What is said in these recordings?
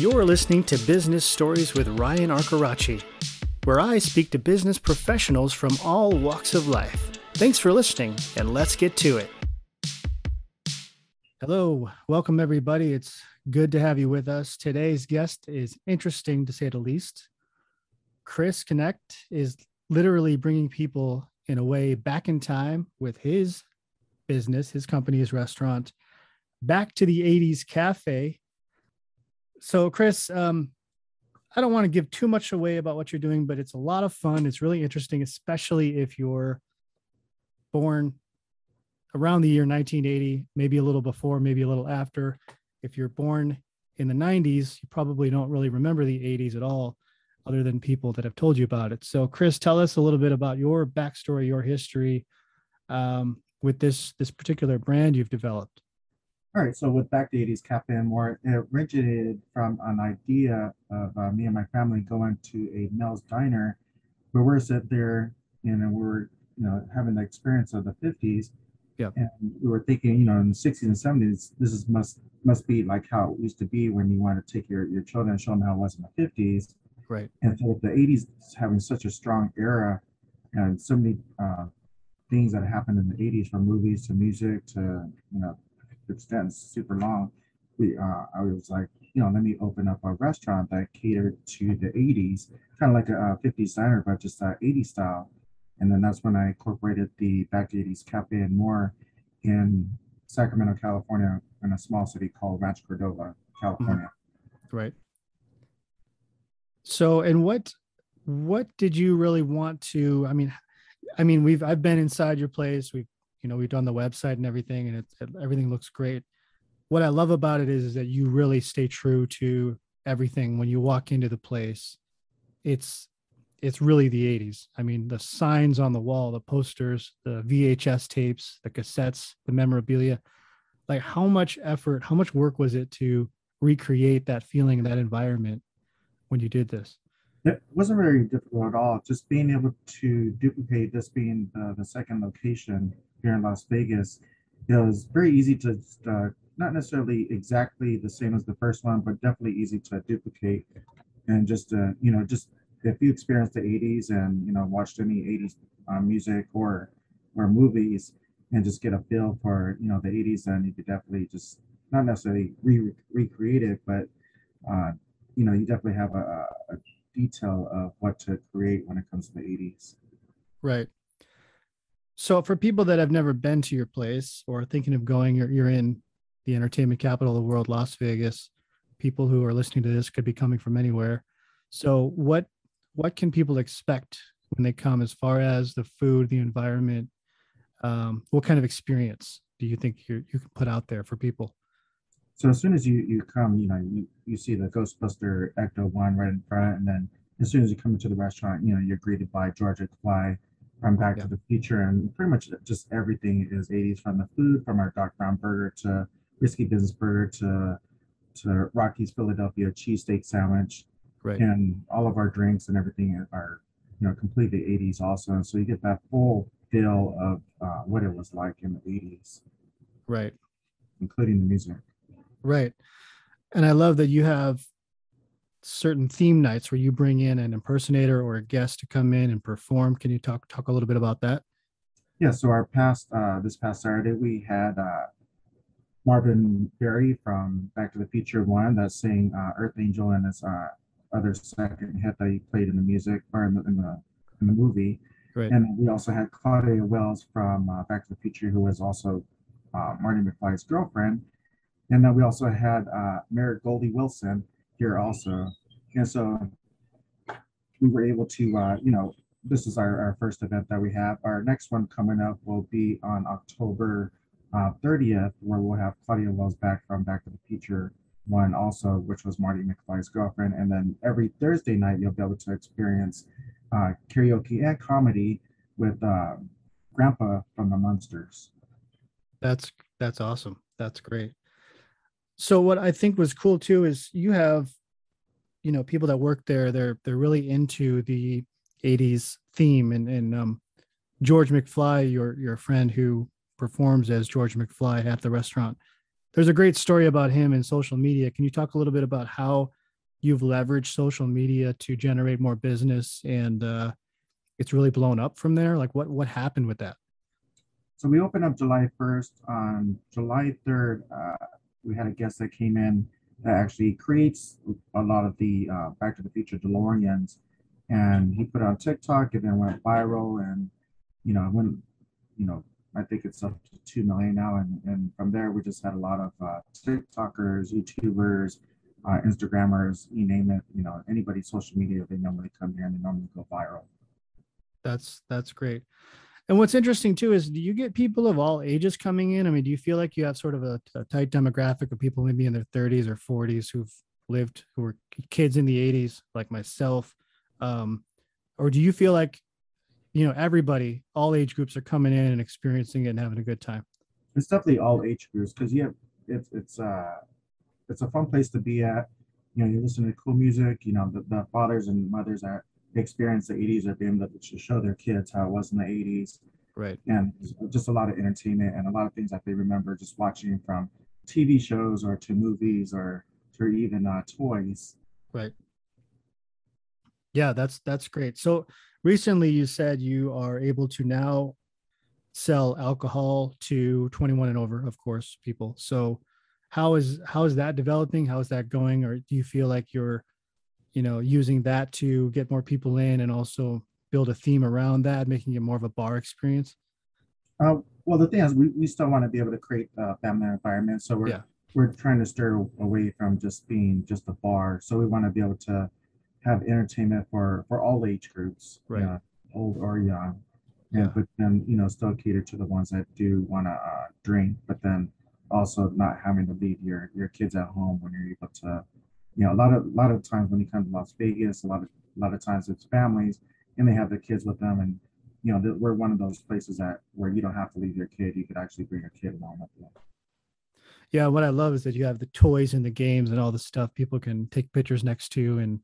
You're listening to Business Stories with Ryan Arcaracci, where I speak to business professionals from all walks of life. Thanks for listening, and let's get to it. Hello, welcome everybody. It's good to have you with us. Today's guest is interesting to say the least. Chris Knecht is literally bringing people in a way back in time with his business, his company, his restaurant, back to the 80s cafe so Chris, um, I don't want to give too much away about what you're doing, but it's a lot of fun. It's really interesting, especially if you're born around the year 1980, maybe a little before, maybe a little after. If you're born in the 90s, you probably don't really remember the 80s at all, other than people that have told you about it. So, Chris, tell us a little bit about your backstory, your history um, with this this particular brand you've developed. All right, so with Back to the 80s Cafe and More, it originated from an idea of uh, me and my family going to a Mel's Diner where we're sitting there and we're, you know, having the experience of the 50s. Yeah. And we were thinking, you know, in the 60s and 70s, this is must must be like how it used to be when you want to take your, your children and show them how it was in the 50s. Right. And so the 80s having such a strong era and so many uh, things that happened in the 80s from movies to music to, you know, extends super long, we uh, I was like, you know, let me open up a restaurant that catered to the 80s, kind of like a, 50s diner, but just uh, 80s style. And then that's when I incorporated the Back 80s Cafe and More in Sacramento, California, in a small city called Rancho Cordova, California. Mm-hmm. Right. So, and what what did you really want to? I mean, I mean, we've I've been inside your place. We've you know we've done the website and everything and it's everything looks great. What i love about it is, is that you really stay true to everything. When you walk into the place it's it's really the 80s i mean the signs on the wall the posters the vhs tapes the cassettes the memorabilia like how much effort how much work was it to recreate that feeling that environment when you did this? It wasn't very difficult at all. Just being able to duplicate this being the, the second location here in Las Vegas, it was very easy to uh, not necessarily exactly the same as the first one, but definitely easy to duplicate. And just uh, you know, just if you experienced the '80s and you know watched any '80s uh, music or or movies, and just get a feel for you know the '80s, then you could definitely just not necessarily re- recreate it, but uh, you know you definitely have a, a detail of what to create when it comes to the '80s. Right. So for people that have never been to your place or thinking of going, you're, you're in the entertainment capital of the world, Las Vegas. People who are listening to this could be coming from anywhere. So what what can people expect when they come as far as the food, the environment? Um, what kind of experience do you think you you can put out there for people? So as soon as you you come, you know, you, you see the Ghostbuster Ecto one right in front, and then as soon as you come into the restaurant, you know, you're greeted by George McFly, from Back yeah. to the Future, and pretty much just everything is 80s from the food, from our Doc Brown burger to Risky Business burger to to Rocky's Philadelphia cheesesteak sandwich, right? And all of our drinks and everything are you know completely 80s also, and so you get that full feel of uh, what it was like in the 80s, right? Including the music, right? And I love that you have certain theme nights where you bring in an impersonator or a guest to come in and perform. Can you talk talk a little bit about that? Yeah. So our past uh, this past Saturday we had uh, Marvin Berry from Back to the Future One that sang uh, Earth Angel and his uh, other second hit that he played in the music or in the in the, in the movie. Right. And we also had Claudia Wells from uh, Back to the Future, who was also uh, Marty McFly's girlfriend. And then we also had uh, Goldie Wilson, here also. And so we were able to, uh, you know, this is our, our first event that we have. Our next one coming up will be on October uh, 30th, where we'll have Claudia Wells back from Back to the Future one also, which was Marty McFly's girlfriend. And then every Thursday night, you'll be able to experience uh, karaoke and comedy with uh, Grandpa from the Munsters. That's that's awesome. That's great so what I think was cool too is you have, you know, people that work there. They're they're really into the '80s theme, and and um, George McFly, your your friend who performs as George McFly at the restaurant. There's a great story about him in social media. Can you talk a little bit about how you've leveraged social media to generate more business and uh, it's really blown up from there? Like what what happened with that? So we opened up July 1st. On July 3rd, uh, we had a guest that came in that actually creates a lot of the uh, Back to the Future DeLoreans. And he put on TikTok and then went viral. And, you know, went, you know, I think it's up to 2 million now. And, and from there, we just had a lot of uh, TikTokers, YouTubers, uh, Instagrammers, you name it, you know, anybody social media, they normally come here and they normally go viral. That's, that's great. And what's interesting too is do you get people of all ages coming in? I mean, do you feel like you have sort of a, a tight demographic of people maybe in their 30s or 40s who've lived, who were kids in the 80s, like myself? Um, or do you feel like, you know, everybody, all age groups are coming in and experiencing it and having a good time? It's definitely all age groups because have it's it's uh it's a fun place to be at. You know, you listen to cool music. You know, the, the fathers and mothers that experience the 80s are being able to show their kids how it was in the 80s. Right. And just a lot of entertainment and a lot of things that they remember just watching from TV shows or to movies or to even uh, toys. Right. Yeah, that's that's great. So recently you said you are able to now sell alcohol to 21 and over, of course, people. So how is how is that developing? How is that going? Or do you feel like you're you know, using that to get more people in and also build a theme around that, making it more of a bar experience? Uh, well, the thing is, we, we still want to be able to create a family environment. So we're yeah. we're trying to steer away from just being just a bar. So we want to be able to have entertainment for for all age groups, right? Uh, old or young. Yeah. but then you know still cater to the ones that do want to uh, drink, but then also not having to leave your your kids at home when you're able to you know, a lot of a lot of times when you come to Las Vegas, a lot of a lot of times it's families and they have their kids with them, and you know, we're one of those places that where you don't have to leave your kid; you could actually bring your kid along with you. Yeah, what I love is that you have the toys and the games and all the stuff people can take pictures next to and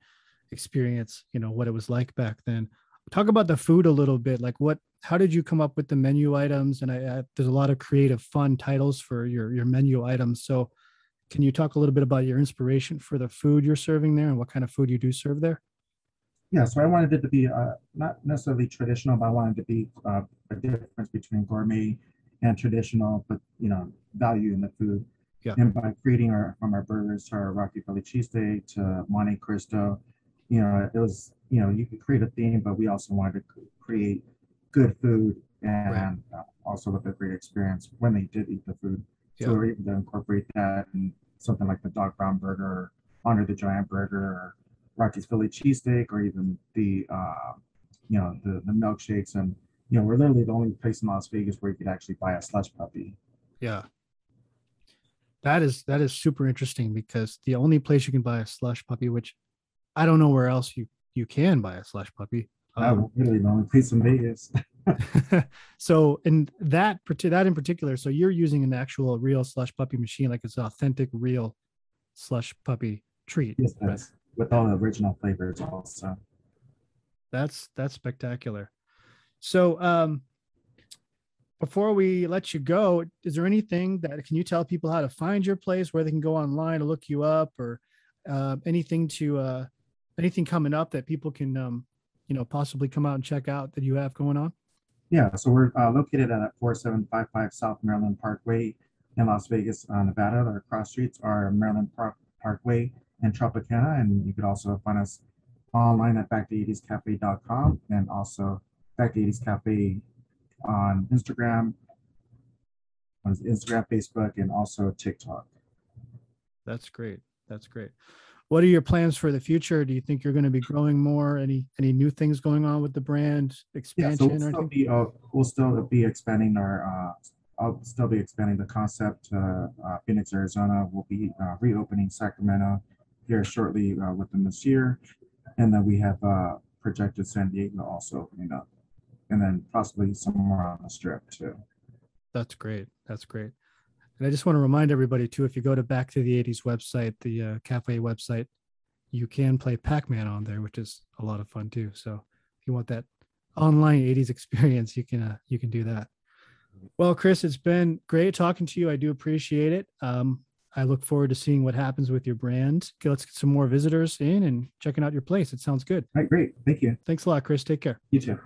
experience, you know, what it was like back then. Talk about the food a little bit. Like, what? How did you come up with the menu items? And I, I there's a lot of creative, fun titles for your your menu items. So can you talk a little bit about your inspiration for the food you're serving there and what kind of food you do serve there? Yeah, so I wanted it to be uh, not necessarily traditional, but I wanted to be uh, a difference between gourmet and traditional, but you know, value in the food. Yeah. And by creating our from our burgers to our Rocky Philly cheesesteak to Monte Cristo, you know, it was you know you could create a theme, but we also wanted to create good food and right. uh, also with a great experience when they did eat the food. So we're able to incorporate that in something like the Doc Brown burger, or Andre the Giant burger, or Rocky's Philly cheesesteak, or even the uh, you know the the milkshakes. And you know we're literally the only place in Las Vegas where you could actually buy a slush puppy. Yeah, that is that is super interesting because the only place you can buy a slush puppy, which I don't know where else you you can buy a slush puppy. Um, really the only place in Vegas. so in that that in particular, so you're using an actual real slush puppy machine, like it's an authentic real slush puppy treat. Yes, right? with all the original flavors also. That's that's spectacular. So um before we let you go, is there anything that can you tell people how to find your place, where they can go online to look you up, or uh, anything to uh, anything coming up that people can um, you know possibly come out and check out that you have going on? Yeah, so we're uh, located at 4755 South Maryland Parkway in Las Vegas, uh, Nevada. Our cross streets are Maryland Park, Parkway and Tropicana. And you could also find us online at back80scafe.com and also Back to 80s Cafe on Instagram, on Instagram, Facebook, and also TikTok. That's great. That's great what are your plans for the future? Do you think you're going to be growing more? Any any new things going on with the brand expansion? Yeah, so we'll still, be, uh, we'll still be expanding our. Uh, I'll still be expanding the concept. Uh, uh, Phoenix, Arizona. We'll be uh, reopening Sacramento here shortly uh, within this year, and then we have uh, projected San Diego also opening up, and then possibly somewhere on the strip too. That's great. That's great. And I just want to remind everybody too, if you go to Back to the 80s website, the uh, cafe website, you can play Pac-Man on there, which is a lot of fun too. So if you want that online 80s experience, you can uh, you can do that. Well, Chris, it's been great talking to you. I do appreciate it. Um, I look forward to seeing what happens with your brand. Okay, let's get some more visitors in and checking out your place. It sounds good. All right, great. Thank you. Thanks a lot, Chris. Take care. You too.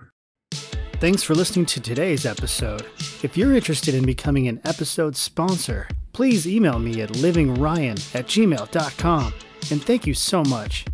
Thanks for listening to today's episode. If you're interested in becoming an episode sponsor, please email me at livingryan at gmail.com. And thank you so much.